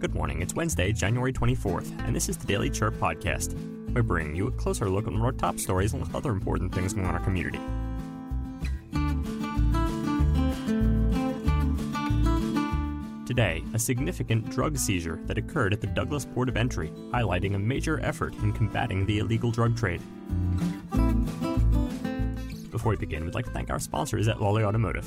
Good morning. It's Wednesday, January 24th, and this is the Daily Chirp Podcast. We're bringing you a closer look at more top stories and other important things going on in our community. Today, a significant drug seizure that occurred at the Douglas Port of Entry, highlighting a major effort in combating the illegal drug trade. Before we begin, we'd like to thank our sponsors at Lawley Automotive.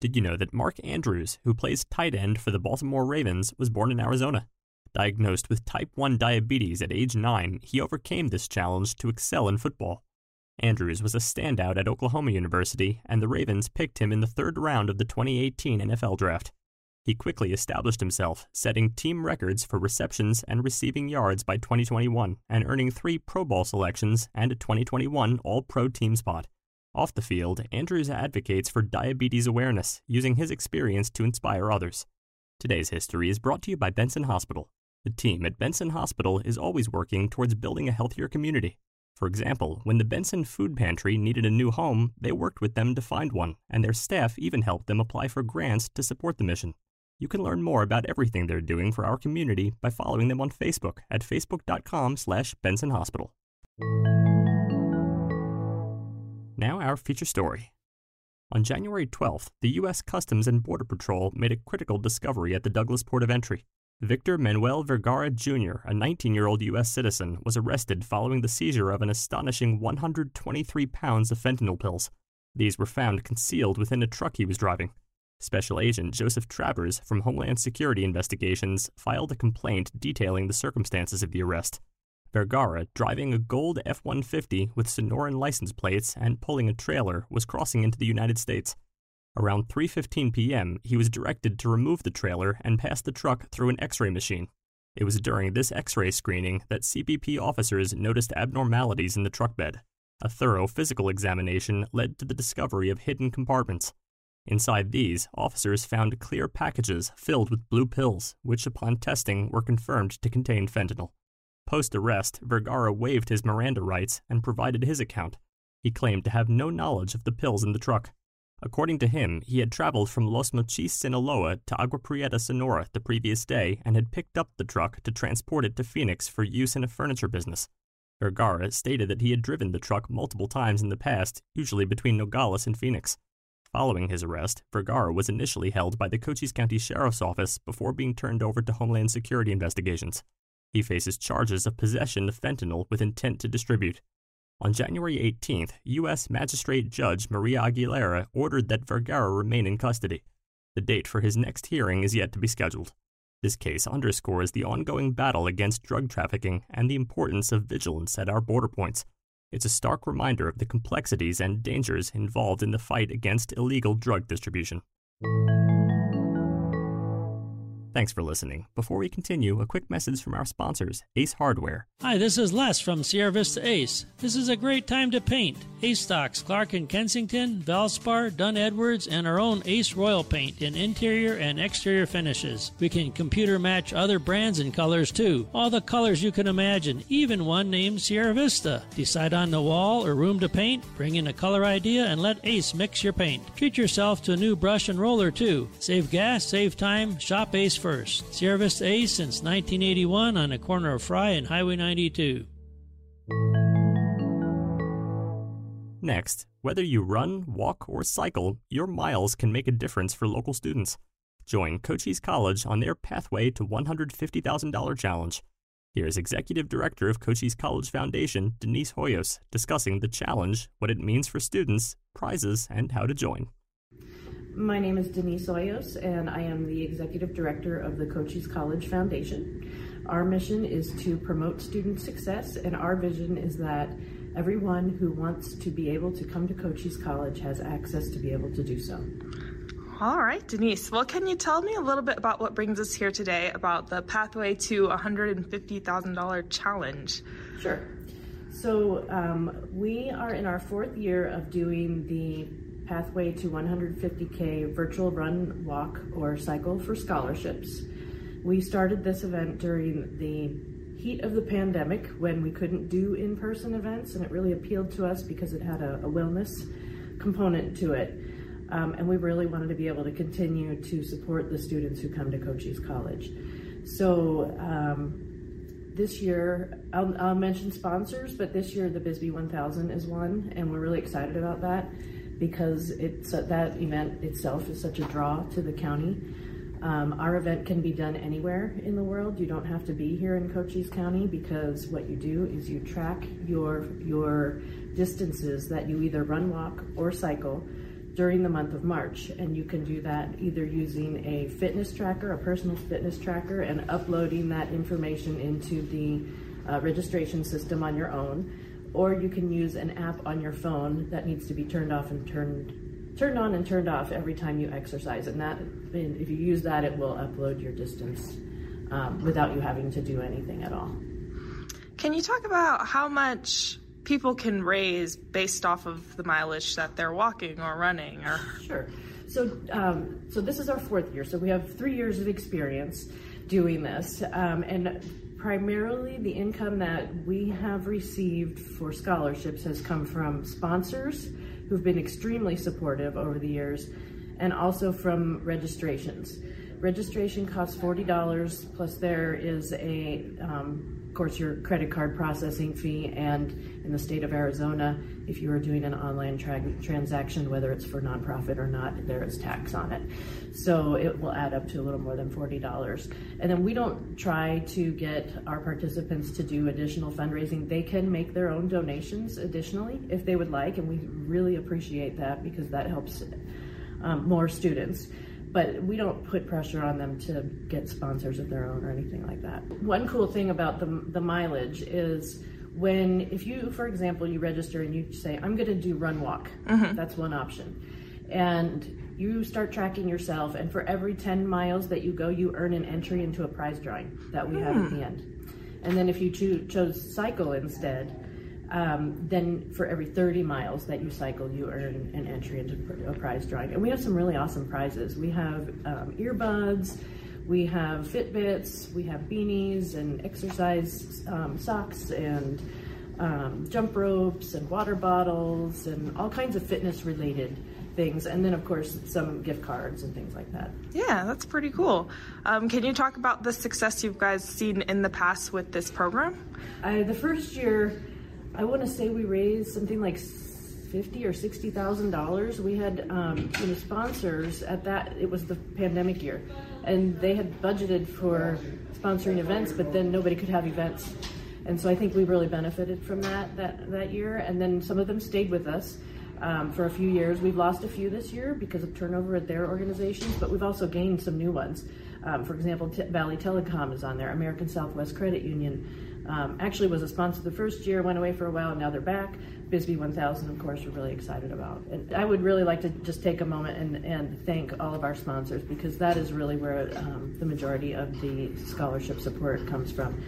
Did you know that Mark Andrews, who plays tight end for the Baltimore Ravens, was born in Arizona? Diagnosed with type 1 diabetes at age 9, he overcame this challenge to excel in football. Andrews was a standout at Oklahoma University, and the Ravens picked him in the third round of the 2018 NFL Draft. He quickly established himself, setting team records for receptions and receiving yards by 2021, and earning three Pro Bowl selections and a 2021 All Pro team spot. Off the field, Andrews advocates for diabetes awareness, using his experience to inspire others. Today's history is brought to you by Benson Hospital. The team at Benson Hospital is always working towards building a healthier community. For example, when the Benson Food Pantry needed a new home, they worked with them to find one, and their staff even helped them apply for grants to support the mission. You can learn more about everything they're doing for our community by following them on Facebook at facebook.com slash Benson Hospital. Now, our feature story. On January 12th, the U.S. Customs and Border Patrol made a critical discovery at the Douglas Port of Entry. Victor Manuel Vergara Jr., a 19 year old U.S. citizen, was arrested following the seizure of an astonishing 123 pounds of fentanyl pills. These were found concealed within a truck he was driving. Special Agent Joseph Travers from Homeland Security Investigations filed a complaint detailing the circumstances of the arrest. Vergara, driving a gold F 150 with Sonoran license plates and pulling a trailer, was crossing into the United States. Around 3:15 p.m., he was directed to remove the trailer and pass the truck through an X-ray machine. It was during this X-ray screening that CBP officers noticed abnormalities in the truck bed. A thorough physical examination led to the discovery of hidden compartments. Inside these, officers found clear packages filled with blue pills, which upon testing were confirmed to contain fentanyl. Post arrest, Vergara waived his Miranda rights and provided his account. He claimed to have no knowledge of the pills in the truck. According to him, he had traveled from Los Mochis, Sinaloa to Agua Prieta, Sonora the previous day and had picked up the truck to transport it to Phoenix for use in a furniture business. Vergara stated that he had driven the truck multiple times in the past, usually between Nogales and Phoenix. Following his arrest, Vergara was initially held by the Cochise County Sheriff's Office before being turned over to Homeland Security investigations. He faces charges of possession of fentanyl with intent to distribute. On January 18th, U.S. Magistrate Judge Maria Aguilera ordered that Vergara remain in custody. The date for his next hearing is yet to be scheduled. This case underscores the ongoing battle against drug trafficking and the importance of vigilance at our border points. It's a stark reminder of the complexities and dangers involved in the fight against illegal drug distribution. Thanks for listening. Before we continue, a quick message from our sponsors, Ace Hardware. Hi, this is Les from Sierra Vista Ace. This is a great time to paint. Ace stocks Clark and Kensington, Valspar, Dunn Edwards, and our own Ace Royal paint in interior and exterior finishes. We can computer match other brands and colors too. All the colors you can imagine, even one named Sierra Vista. Decide on the wall or room to paint, bring in a color idea, and let Ace mix your paint. Treat yourself to a new brush and roller too. Save gas, save time, shop Ace first. Sierra Vista Ace since 1981 on the corner of Fry and Highway 92. Next, whether you run, walk, or cycle, your miles can make a difference for local students. Join Cochise College on their pathway to $150,000 challenge. Here's Executive Director of Cochise College Foundation, Denise Hoyos, discussing the challenge, what it means for students, prizes, and how to join. My name is Denise Hoyos, and I am the Executive Director of the Cochise College Foundation. Our mission is to promote student success, and our vision is that everyone who wants to be able to come to Cochise College has access to be able to do so. All right, Denise. Well, can you tell me a little bit about what brings us here today about the Pathway to $150,000 challenge? Sure. So, um, we are in our fourth year of doing the Pathway to 150K virtual run, walk, or cycle for scholarships. We started this event during the heat of the pandemic when we couldn't do in person events, and it really appealed to us because it had a, a wellness component to it. Um, and we really wanted to be able to continue to support the students who come to Cochise College. So um, this year, I'll, I'll, mention sponsors, but this year the Bisbee 1000 is one, and we're really excited about that because it's that event itself is such a draw to the county. Um, our event can be done anywhere in the world. You don't have to be here in Cochise County because what you do is you track your your distances that you either run, walk, or cycle during the month of March. And you can do that either using a fitness tracker, a personal fitness tracker, and uploading that information into the uh, registration system on your own. Or you can use an app on your phone that needs to be turned off and turned turned on and turned off every time you exercise. And that, if you use that, it will upload your distance um, without you having to do anything at all. Can you talk about how much people can raise based off of the mileage that they're walking or running or sure so um, so this is our fourth year so we have three years of experience doing this um, and primarily the income that we have received for scholarships has come from sponsors who've been extremely supportive over the years and also from registrations. Registration costs $40 plus there is a um, of course, your credit card processing fee, and in the state of Arizona, if you are doing an online tra- transaction, whether it's for nonprofit or not, there is tax on it. So it will add up to a little more than $40. And then we don't try to get our participants to do additional fundraising. They can make their own donations additionally if they would like, and we really appreciate that because that helps um, more students but we don't put pressure on them to get sponsors of their own or anything like that. One cool thing about the, the mileage is when, if you, for example, you register and you say, I'm going to do run walk, mm-hmm. that's one option. And you start tracking yourself, and for every 10 miles that you go, you earn an entry into a prize drawing that we mm. have at the end. And then if you cho- chose cycle instead, um, then for every 30 miles that you cycle, you earn an entry into a prize drawing. And we have some really awesome prizes. We have um, earbuds, we have Fitbits, we have beanies and exercise um, socks and um, jump ropes and water bottles and all kinds of fitness related things. And then, of course, some gift cards and things like that. Yeah, that's pretty cool. Um, can you talk about the success you've guys seen in the past with this program? Uh, the first year, I want to say we raised something like fifty or sixty thousand dollars. We had um, you know sponsors at that. It was the pandemic year, and they had budgeted for sponsoring events, but then nobody could have events, and so I think we really benefited from that that that year. And then some of them stayed with us. Um, for a few years. We've lost a few this year because of turnover at their organizations, but we've also gained some new ones. Um, for example, T- Valley Telecom is on there, American Southwest Credit Union. Um, actually was a sponsor the first year, went away for a while, and now they're back. Bisbee 1000, of course, we're really excited about. And I would really like to just take a moment and, and thank all of our sponsors because that is really where um, the majority of the scholarship support comes from.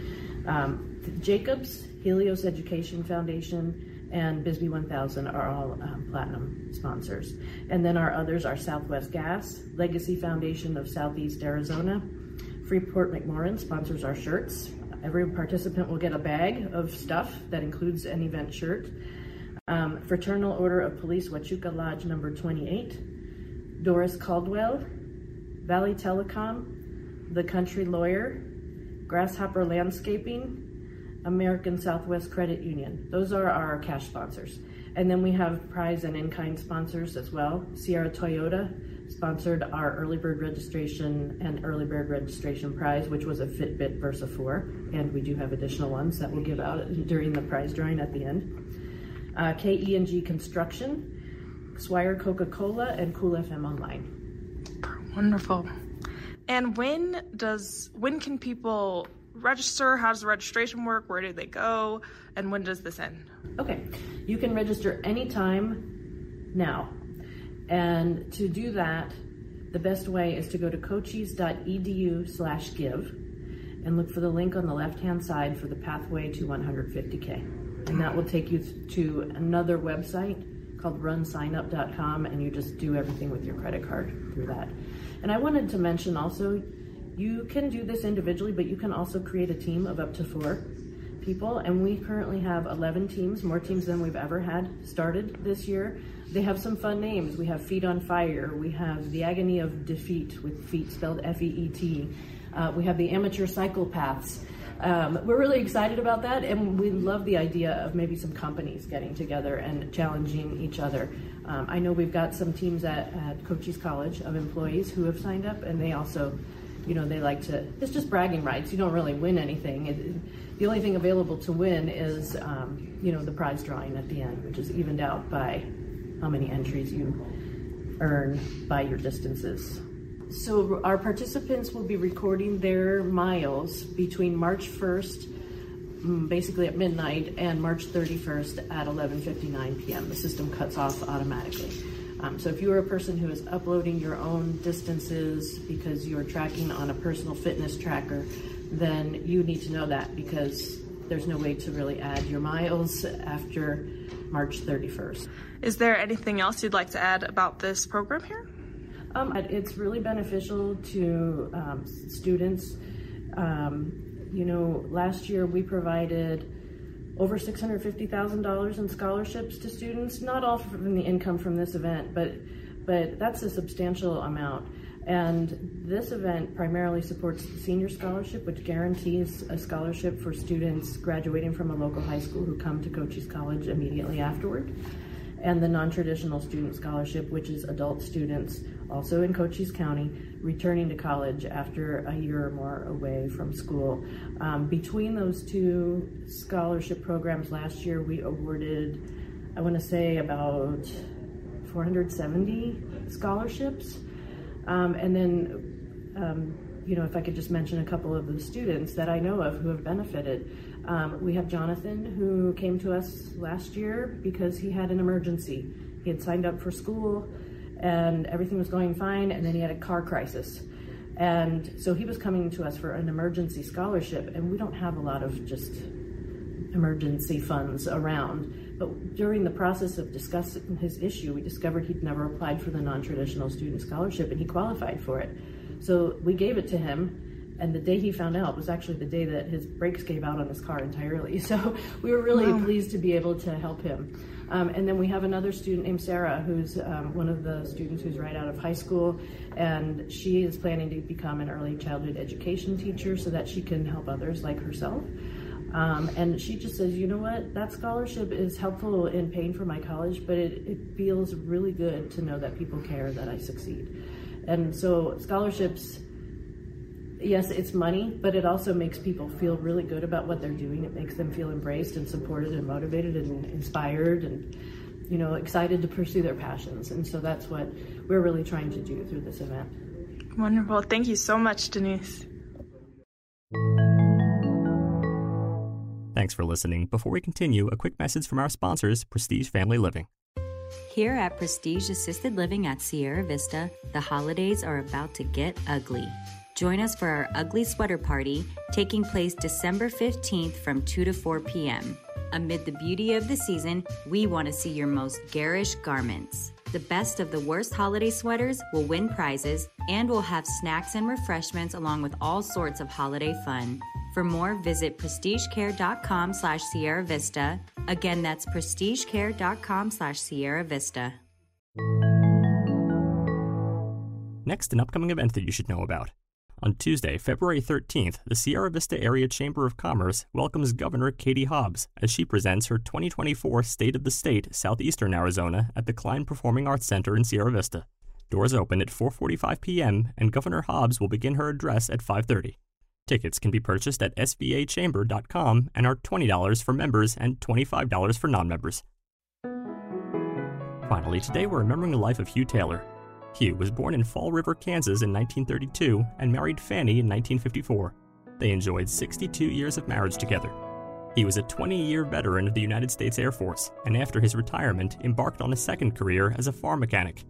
Um, Jacobs, Helios Education Foundation, and Bisbee 1000 are all um, platinum sponsors. And then our others are Southwest Gas, Legacy Foundation of Southeast Arizona, Freeport McMoran sponsors our shirts. Every participant will get a bag of stuff that includes an event shirt. Um, Fraternal Order of Police, Huachuca Lodge number 28. Doris Caldwell, Valley Telecom, The Country Lawyer, Grasshopper Landscaping, American Southwest Credit Union. Those are our cash sponsors. And then we have prize and in-kind sponsors as well. Sierra Toyota, sponsored our early bird registration and early bird registration prize, which was a Fitbit Versa 4. And we do have additional ones that we'll give out during the prize drawing at the end. Uh, KE&G Construction, Swire Coca-Cola, and Cool FM Online. Wonderful. And when does when can people register? How does the registration work? Where do they go? And when does this end? Okay, you can register anytime now. And to do that, the best way is to go to cochise.edu slash give and look for the link on the left-hand side for the pathway to 150K. And that will take you to another website called runsignup.com and you just do everything with your credit card through that. And I wanted to mention also, you can do this individually, but you can also create a team of up to four people. And we currently have 11 teams, more teams than we've ever had started this year. They have some fun names. We have Feet on Fire. We have The Agony of Defeat with feet spelled F-E-E-T. Uh, we have the Amateur Psychopaths. Um, we're really excited about that, and we love the idea of maybe some companies getting together and challenging each other. Um, I know we've got some teams at, at Cochise College of employees who have signed up, and they also, you know, they like to, it's just bragging rights. You don't really win anything. It, the only thing available to win is, um, you know, the prize drawing at the end, which is evened out by how many entries you earn by your distances. So our participants will be recording their miles between March 1st, mm, basically at midnight, and March 31st at 11:59 p.m. The system cuts off automatically. Um, so if you are a person who is uploading your own distances because you are tracking on a personal fitness tracker, then you need to know that because there's no way to really add your miles after March 31st. Is there anything else you'd like to add about this program here? Um, it's really beneficial to um, students. Um, you know, last year we provided over $650,000 in scholarships to students, not all from the income from this event, but, but that's a substantial amount. And this event primarily supports the senior scholarship, which guarantees a scholarship for students graduating from a local high school who come to Cochise College immediately afterward and the non-traditional student scholarship, which is adult students also in Cochise County returning to college after a year or more away from school. Um, between those two scholarship programs last year, we awarded, I want to say, about 470 scholarships. Um, and then, um, you know, if I could just mention a couple of the students that I know of who have benefited. Um, we have Jonathan who came to us last year because he had an emergency. He had signed up for school and everything was going fine, and then he had a car crisis. And so he was coming to us for an emergency scholarship, and we don't have a lot of just emergency funds around. But during the process of discussing his issue, we discovered he'd never applied for the non traditional student scholarship, and he qualified for it. So we gave it to him, and the day he found out was actually the day that his brakes gave out on his car entirely. So we were really wow. pleased to be able to help him. Um, and then we have another student named Sarah, who's um, one of the students who's right out of high school, and she is planning to become an early childhood education teacher so that she can help others like herself. Um, and she just says, you know what, that scholarship is helpful in paying for my college, but it, it feels really good to know that people care that I succeed. And so scholarships yes, it's money, but it also makes people feel really good about what they're doing. It makes them feel embraced and supported and motivated and inspired and, you know, excited to pursue their passions. And so that's what we're really trying to do through this event. Wonderful. Thank you so much, Denise. Thanks for listening. Before we continue, a quick message from our sponsors, Prestige Family Living. Here at Prestige Assisted Living at Sierra Vista, the holidays are about to get ugly. Join us for our Ugly Sweater Party taking place December 15th from 2 to 4 p.m. Amid the beauty of the season, we want to see your most garish garments. The best of the worst holiday sweaters will win prizes, and we'll have snacks and refreshments along with all sorts of holiday fun. For more, visit prestigecare.com slash Sierra Vista. Again, that's prestigecare.com slash Sierra Vista. Next, an upcoming event that you should know about. On Tuesday, February 13th, the Sierra Vista Area Chamber of Commerce welcomes Governor Katie Hobbs as she presents her 2024 State of the State Southeastern Arizona at the Klein Performing Arts Center in Sierra Vista. Doors open at 4:45 p.m. and Governor Hobbs will begin her address at 5:30. Tickets can be purchased at svachamber.com and are $20 for members and $25 for non-members. Finally, today we're remembering the life of Hugh Taylor, Hugh was born in Fall River, Kansas in 1932 and married Fanny in 1954. They enjoyed 62 years of marriage together. He was a 20 year veteran of the United States Air Force and after his retirement embarked on a second career as a farm mechanic.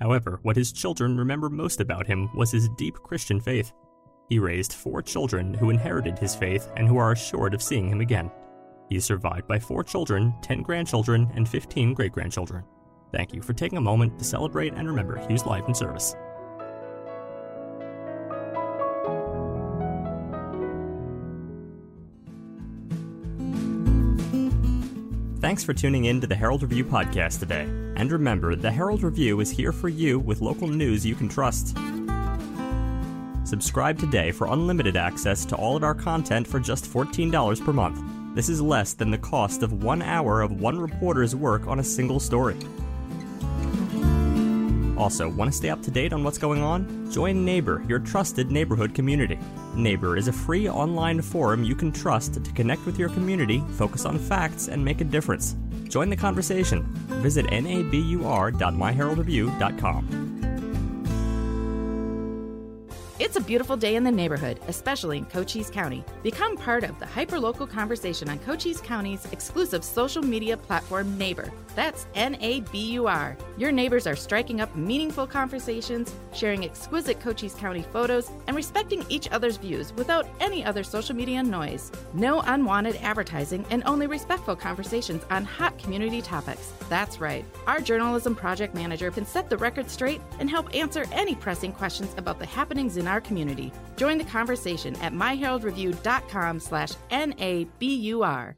However, what his children remember most about him was his deep Christian faith. He raised four children who inherited his faith and who are assured of seeing him again. He is survived by four children, 10 grandchildren, and 15 great grandchildren. Thank you for taking a moment to celebrate and remember Hugh's life and service. Thanks for tuning in to the Herald Review podcast today. And remember, the Herald Review is here for you with local news you can trust. Subscribe today for unlimited access to all of our content for just $14 per month. This is less than the cost of one hour of one reporter's work on a single story. Also, want to stay up to date on what's going on? Join Nabur, your trusted neighborhood community. Nabur is a free online forum you can trust to connect with your community, focus on facts, and make a difference. Join the conversation. Visit nabur.myheraldreview.com. It's a beautiful day in the neighborhood, especially in Cochise County. Become part of the hyperlocal conversation on Cochise County's exclusive social media platform, Nabur. That's N A B U R. Your neighbors are striking up meaningful conversations, sharing exquisite Cochise County photos, and respecting each other's views without any other social media noise. No unwanted advertising and only respectful conversations on hot community topics. That's right. Our journalism project manager can set the record straight and help answer any pressing questions about the happenings in our community. Join the conversation at myheraldreview.com slash N-A-B-U-R.